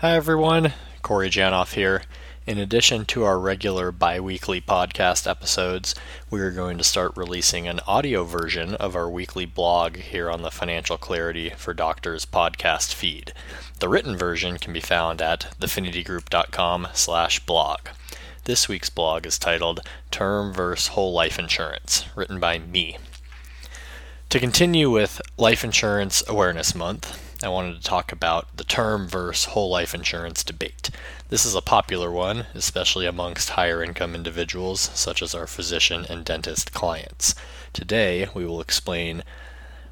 Hi everyone, Corey Janoff here. In addition to our regular bi weekly podcast episodes, we are going to start releasing an audio version of our weekly blog here on the Financial Clarity for Doctors podcast feed. The written version can be found at thefinitygroup.com slash blog. This week's blog is titled Term vs. Whole Life Insurance, written by me. To continue with Life Insurance Awareness Month, I wanted to talk about the term versus whole life insurance debate. This is a popular one, especially amongst higher income individuals, such as our physician and dentist clients. Today, we will explain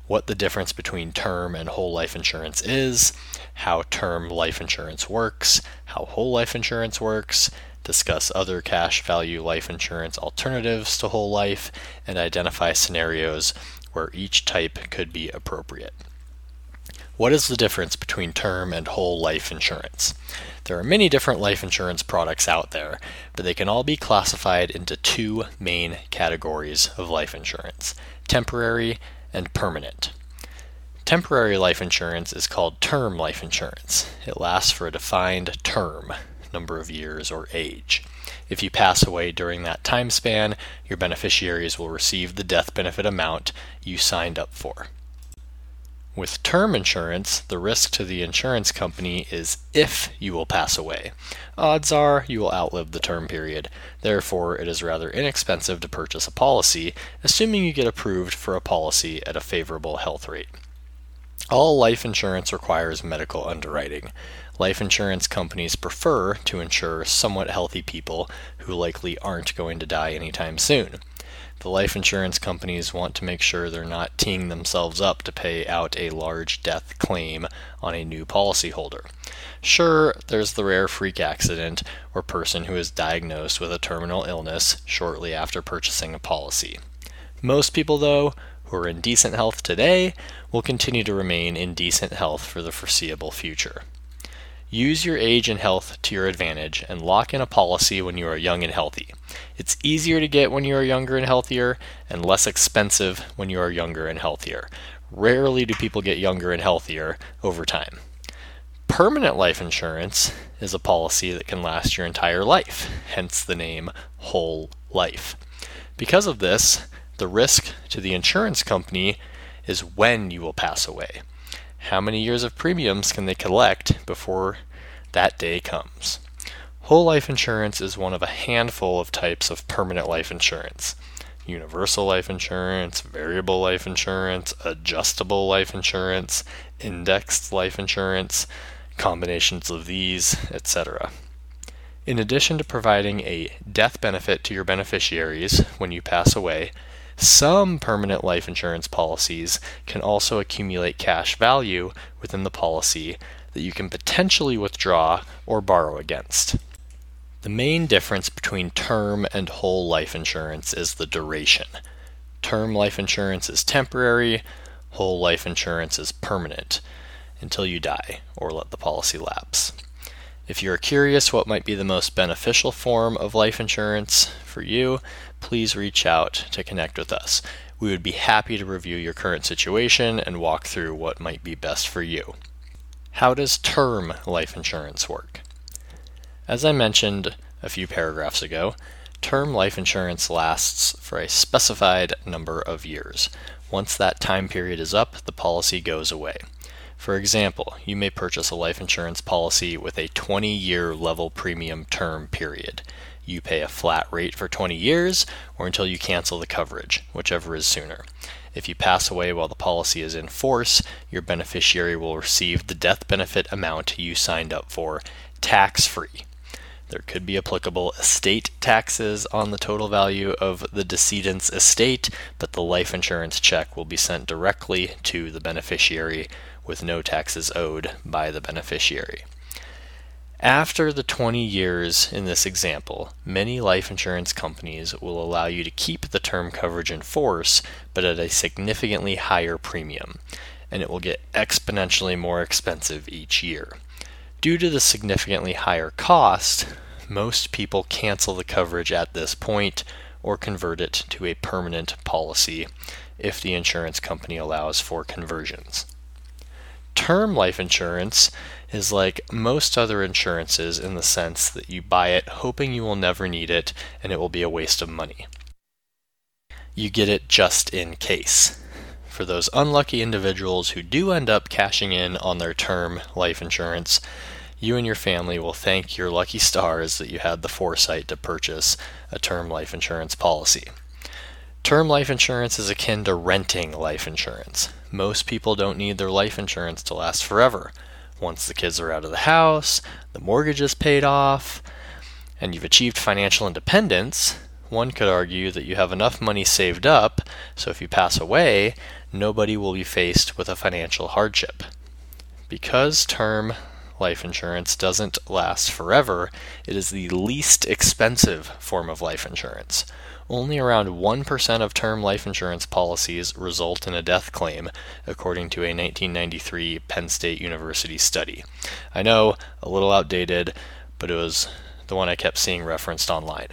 what the difference between term and whole life insurance is, how term life insurance works, how whole life insurance works, discuss other cash value life insurance alternatives to whole life, and identify scenarios where each type could be appropriate. What is the difference between term and whole life insurance? There are many different life insurance products out there, but they can all be classified into two main categories of life insurance temporary and permanent. Temporary life insurance is called term life insurance. It lasts for a defined term, number of years, or age. If you pass away during that time span, your beneficiaries will receive the death benefit amount you signed up for. With term insurance, the risk to the insurance company is if you will pass away. Odds are you will outlive the term period. Therefore, it is rather inexpensive to purchase a policy, assuming you get approved for a policy at a favorable health rate. All life insurance requires medical underwriting. Life insurance companies prefer to insure somewhat healthy people who likely aren't going to die anytime soon the life insurance companies want to make sure they're not teeing themselves up to pay out a large death claim on a new policyholder. Sure, there's the rare freak accident or person who is diagnosed with a terminal illness shortly after purchasing a policy. Most people, though, who are in decent health today will continue to remain in decent health for the foreseeable future. Use your age and health to your advantage and lock in a policy when you are young and healthy. It's easier to get when you are younger and healthier, and less expensive when you are younger and healthier. Rarely do people get younger and healthier over time. Permanent life insurance is a policy that can last your entire life, hence the name whole life. Because of this, the risk to the insurance company is when you will pass away. How many years of premiums can they collect before that day comes? Whole life insurance is one of a handful of types of permanent life insurance universal life insurance, variable life insurance, adjustable life insurance, indexed life insurance, combinations of these, etc. In addition to providing a death benefit to your beneficiaries when you pass away, some permanent life insurance policies can also accumulate cash value within the policy that you can potentially withdraw or borrow against. The main difference between term and whole life insurance is the duration. Term life insurance is temporary, whole life insurance is permanent until you die or let the policy lapse. If you're curious what might be the most beneficial form of life insurance for you, please reach out to connect with us. We would be happy to review your current situation and walk through what might be best for you. How does term life insurance work? As I mentioned a few paragraphs ago, term life insurance lasts for a specified number of years. Once that time period is up, the policy goes away. For example, you may purchase a life insurance policy with a 20 year level premium term period. You pay a flat rate for 20 years or until you cancel the coverage, whichever is sooner. If you pass away while the policy is in force, your beneficiary will receive the death benefit amount you signed up for tax free. There could be applicable estate taxes on the total value of the decedent's estate, but the life insurance check will be sent directly to the beneficiary with no taxes owed by the beneficiary. After the 20 years in this example, many life insurance companies will allow you to keep the term coverage in force, but at a significantly higher premium, and it will get exponentially more expensive each year. Due to the significantly higher cost, most people cancel the coverage at this point or convert it to a permanent policy if the insurance company allows for conversions. Term life insurance is like most other insurances in the sense that you buy it hoping you will never need it and it will be a waste of money. You get it just in case. For those unlucky individuals who do end up cashing in on their term life insurance, you and your family will thank your lucky stars that you had the foresight to purchase a term life insurance policy. Term life insurance is akin to renting life insurance. Most people don't need their life insurance to last forever. Once the kids are out of the house, the mortgage is paid off, and you've achieved financial independence, one could argue that you have enough money saved up so if you pass away, nobody will be faced with a financial hardship. Because term life insurance doesn't last forever, it is the least expensive form of life insurance. Only around 1% of term life insurance policies result in a death claim, according to a 1993 Penn State University study. I know, a little outdated, but it was the one I kept seeing referenced online.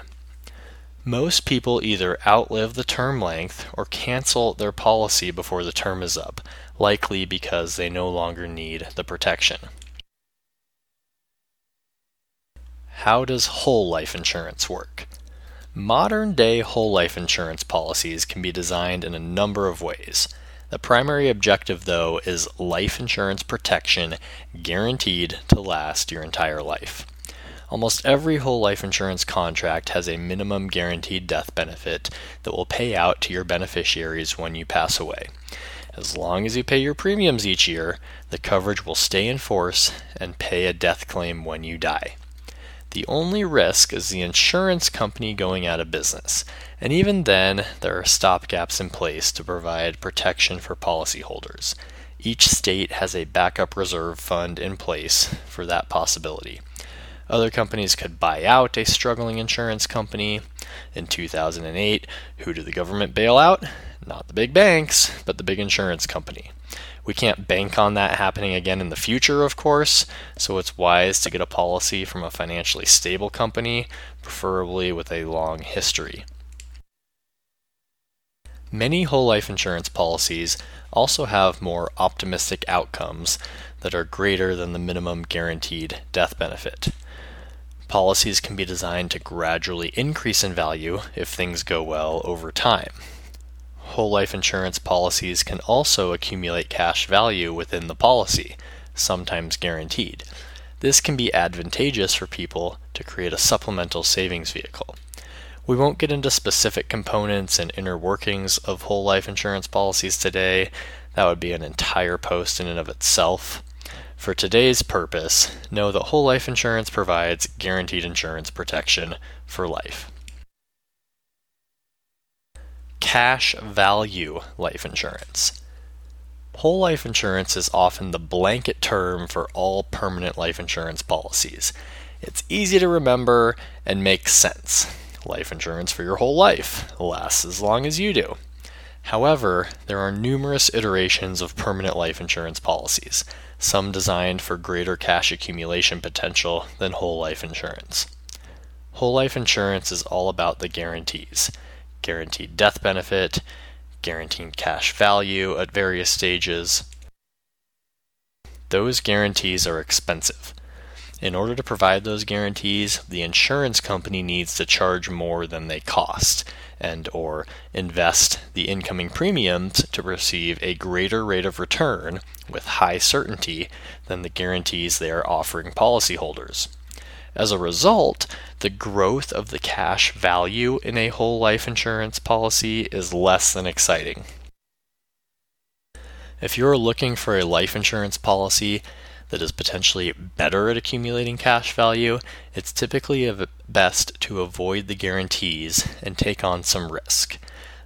Most people either outlive the term length or cancel their policy before the term is up, likely because they no longer need the protection. How does whole life insurance work? Modern day whole life insurance policies can be designed in a number of ways. The primary objective, though, is life insurance protection guaranteed to last your entire life. Almost every whole life insurance contract has a minimum guaranteed death benefit that will pay out to your beneficiaries when you pass away. As long as you pay your premiums each year, the coverage will stay in force and pay a death claim when you die. The only risk is the insurance company going out of business, and even then, there are stopgaps in place to provide protection for policyholders. Each state has a backup reserve fund in place for that possibility. Other companies could buy out a struggling insurance company. In 2008, who did the government bail out? Not the big banks, but the big insurance company. We can't bank on that happening again in the future, of course, so it's wise to get a policy from a financially stable company, preferably with a long history. Many whole life insurance policies also have more optimistic outcomes that are greater than the minimum guaranteed death benefit. Policies can be designed to gradually increase in value if things go well over time whole life insurance policies can also accumulate cash value within the policy, sometimes guaranteed. This can be advantageous for people to create a supplemental savings vehicle. We won't get into specific components and inner workings of whole life insurance policies today. That would be an entire post in and of itself. For today's purpose, know that whole life insurance provides guaranteed insurance protection for life cash value life insurance. Whole life insurance is often the blanket term for all permanent life insurance policies. It's easy to remember and makes sense. Life insurance for your whole life lasts as long as you do. However, there are numerous iterations of permanent life insurance policies, some designed for greater cash accumulation potential than whole life insurance. Whole life insurance is all about the guarantees guaranteed death benefit, guaranteed cash value at various stages. Those guarantees are expensive. In order to provide those guarantees, the insurance company needs to charge more than they cost and or invest the incoming premiums to receive a greater rate of return with high certainty than the guarantees they are offering policyholders. As a result, the growth of the cash value in a whole life insurance policy is less than exciting. If you're looking for a life insurance policy that is potentially better at accumulating cash value, it's typically best to avoid the guarantees and take on some risk.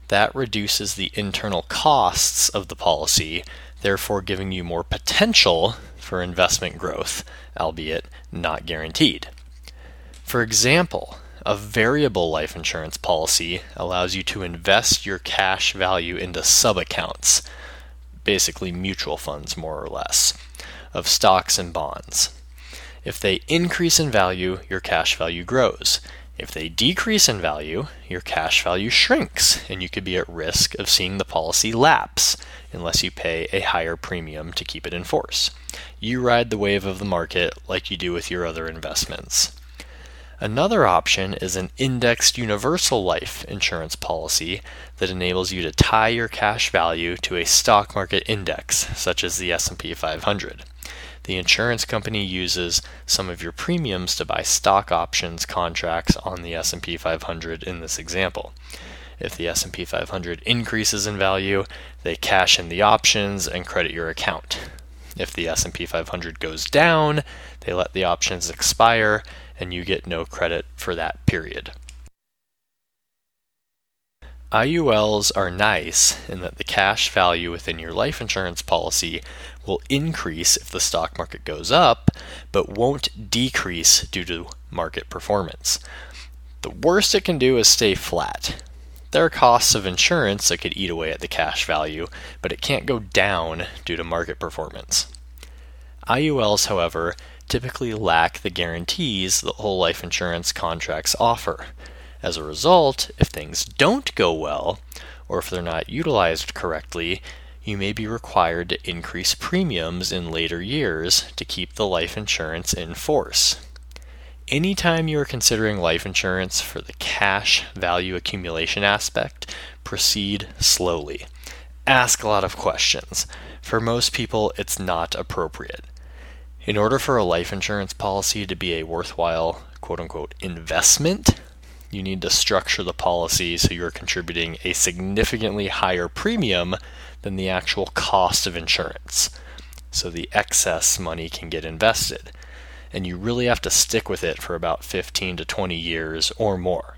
That reduces the internal costs of the policy, therefore giving you more potential for investment growth, albeit not guaranteed. For example, a variable life insurance policy allows you to invest your cash value into sub accounts, basically mutual funds more or less, of stocks and bonds. If they increase in value, your cash value grows. If they decrease in value, your cash value shrinks, and you could be at risk of seeing the policy lapse unless you pay a higher premium to keep it in force. You ride the wave of the market like you do with your other investments. Another option is an indexed universal life insurance policy that enables you to tie your cash value to a stock market index such as the S&P 500 the insurance company uses some of your premiums to buy stock options contracts on the S&P 500 in this example. If the S&P 500 increases in value, they cash in the options and credit your account. If the S&P 500 goes down, they let the options expire and you get no credit for that period. IULs are nice in that the cash value within your life insurance policy will increase if the stock market goes up, but won't decrease due to market performance. The worst it can do is stay flat. There are costs of insurance that could eat away at the cash value, but it can't go down due to market performance. IULs, however, typically lack the guarantees that whole life insurance contracts offer. As a result, if things don't go well, or if they're not utilized correctly, you may be required to increase premiums in later years to keep the life insurance in force. Anytime you are considering life insurance for the cash value accumulation aspect, proceed slowly. Ask a lot of questions. For most people, it's not appropriate. In order for a life insurance policy to be a worthwhile quote unquote investment, you need to structure the policy so you're contributing a significantly higher premium than the actual cost of insurance. So the excess money can get invested. And you really have to stick with it for about 15 to 20 years or more.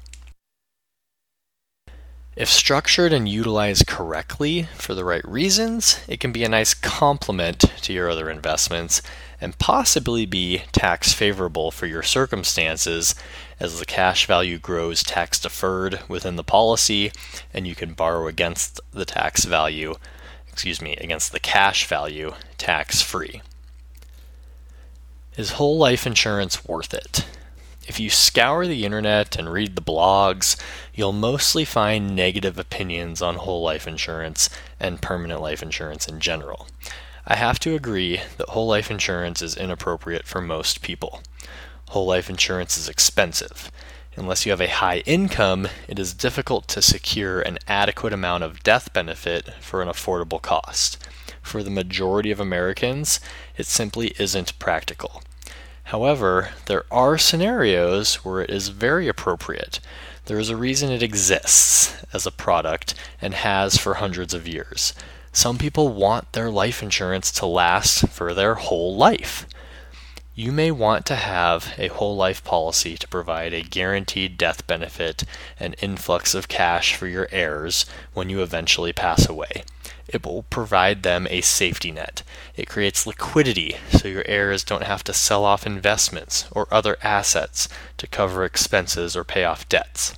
If structured and utilized correctly for the right reasons, it can be a nice complement to your other investments and possibly be tax favorable for your circumstances as the cash value grows tax deferred within the policy and you can borrow against the tax value, excuse me, against the cash value tax free. Is whole life insurance worth it? If you scour the internet and read the blogs, you'll mostly find negative opinions on whole life insurance and permanent life insurance in general. I have to agree that whole life insurance is inappropriate for most people. Whole life insurance is expensive. Unless you have a high income, it is difficult to secure an adequate amount of death benefit for an affordable cost. For the majority of Americans, it simply isn't practical. However, there are scenarios where it is very appropriate. There is a reason it exists as a product and has for hundreds of years. Some people want their life insurance to last for their whole life. You may want to have a whole life policy to provide a guaranteed death benefit and influx of cash for your heirs when you eventually pass away. It will provide them a safety net. It creates liquidity so your heirs don't have to sell off investments or other assets to cover expenses or pay off debts.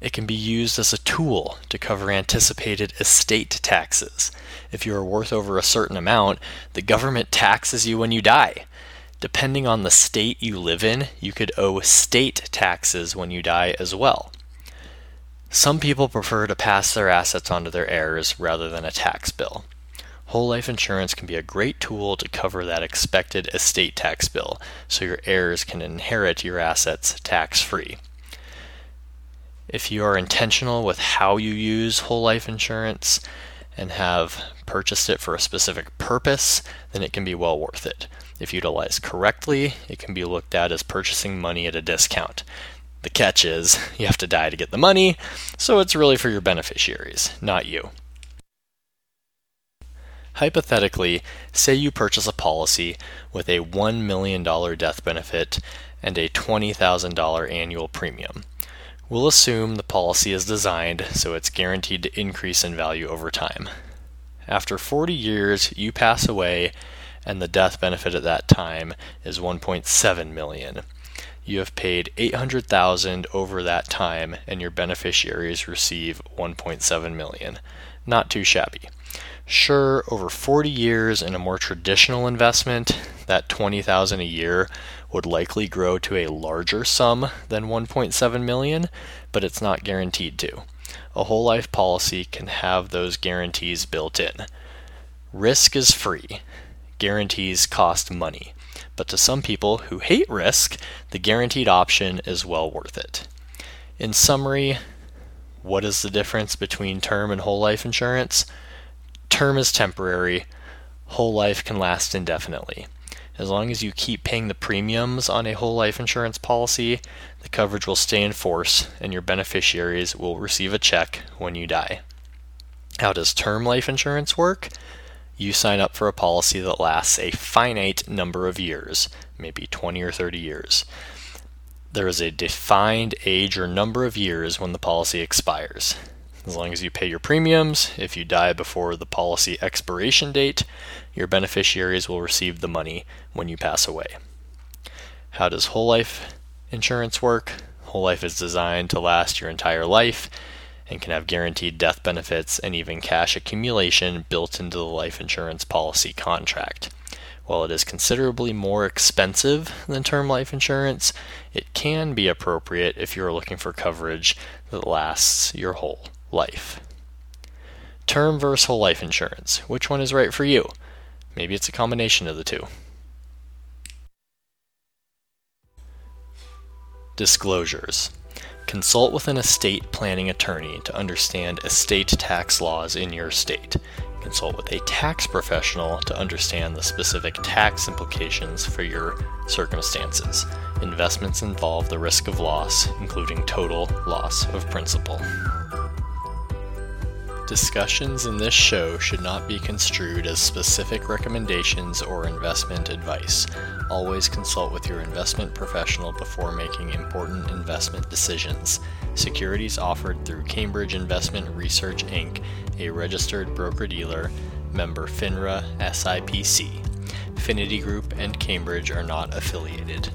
It can be used as a tool to cover anticipated estate taxes. If you are worth over a certain amount, the government taxes you when you die. Depending on the state you live in, you could owe state taxes when you die as well. Some people prefer to pass their assets on to their heirs rather than a tax bill. Whole life insurance can be a great tool to cover that expected estate tax bill so your heirs can inherit your assets tax free. If you are intentional with how you use whole life insurance and have purchased it for a specific purpose, then it can be well worth it. If utilized correctly, it can be looked at as purchasing money at a discount. The catch is you have to die to get the money, so it's really for your beneficiaries, not you. Hypothetically, say you purchase a policy with a $1 million death benefit and a $20,000 annual premium. We'll assume the policy is designed so it's guaranteed to increase in value over time. After 40 years, you pass away and the death benefit at that time is 1.7 million. You have paid 800,000 over that time and your beneficiaries receive 1.7 million. Not too shabby. Sure, over 40 years in a more traditional investment, that 20,000 a year would likely grow to a larger sum than 1.7 million, but it's not guaranteed to. A whole life policy can have those guarantees built in. Risk is free. Guarantees cost money. But to some people who hate risk, the guaranteed option is well worth it. In summary, what is the difference between term and whole life insurance? Term is temporary, whole life can last indefinitely. As long as you keep paying the premiums on a whole life insurance policy, the coverage will stay in force and your beneficiaries will receive a check when you die. How does term life insurance work? You sign up for a policy that lasts a finite number of years, maybe 20 or 30 years. There is a defined age or number of years when the policy expires. As long as you pay your premiums, if you die before the policy expiration date, your beneficiaries will receive the money when you pass away. How does whole life insurance work? Whole life is designed to last your entire life and can have guaranteed death benefits and even cash accumulation built into the life insurance policy contract. While it is considerably more expensive than term life insurance, it can be appropriate if you're looking for coverage that lasts your whole life. Term versus whole life insurance. Which one is right for you? Maybe it's a combination of the two. Disclosures. Consult with an estate planning attorney to understand estate tax laws in your state. Consult with a tax professional to understand the specific tax implications for your circumstances. Investments involve the risk of loss, including total loss of principal. Discussions in this show should not be construed as specific recommendations or investment advice. Always consult with your investment professional before making important investment decisions. Securities offered through Cambridge Investment Research Inc., a registered broker dealer, member FINRA SIPC. Finity Group and Cambridge are not affiliated.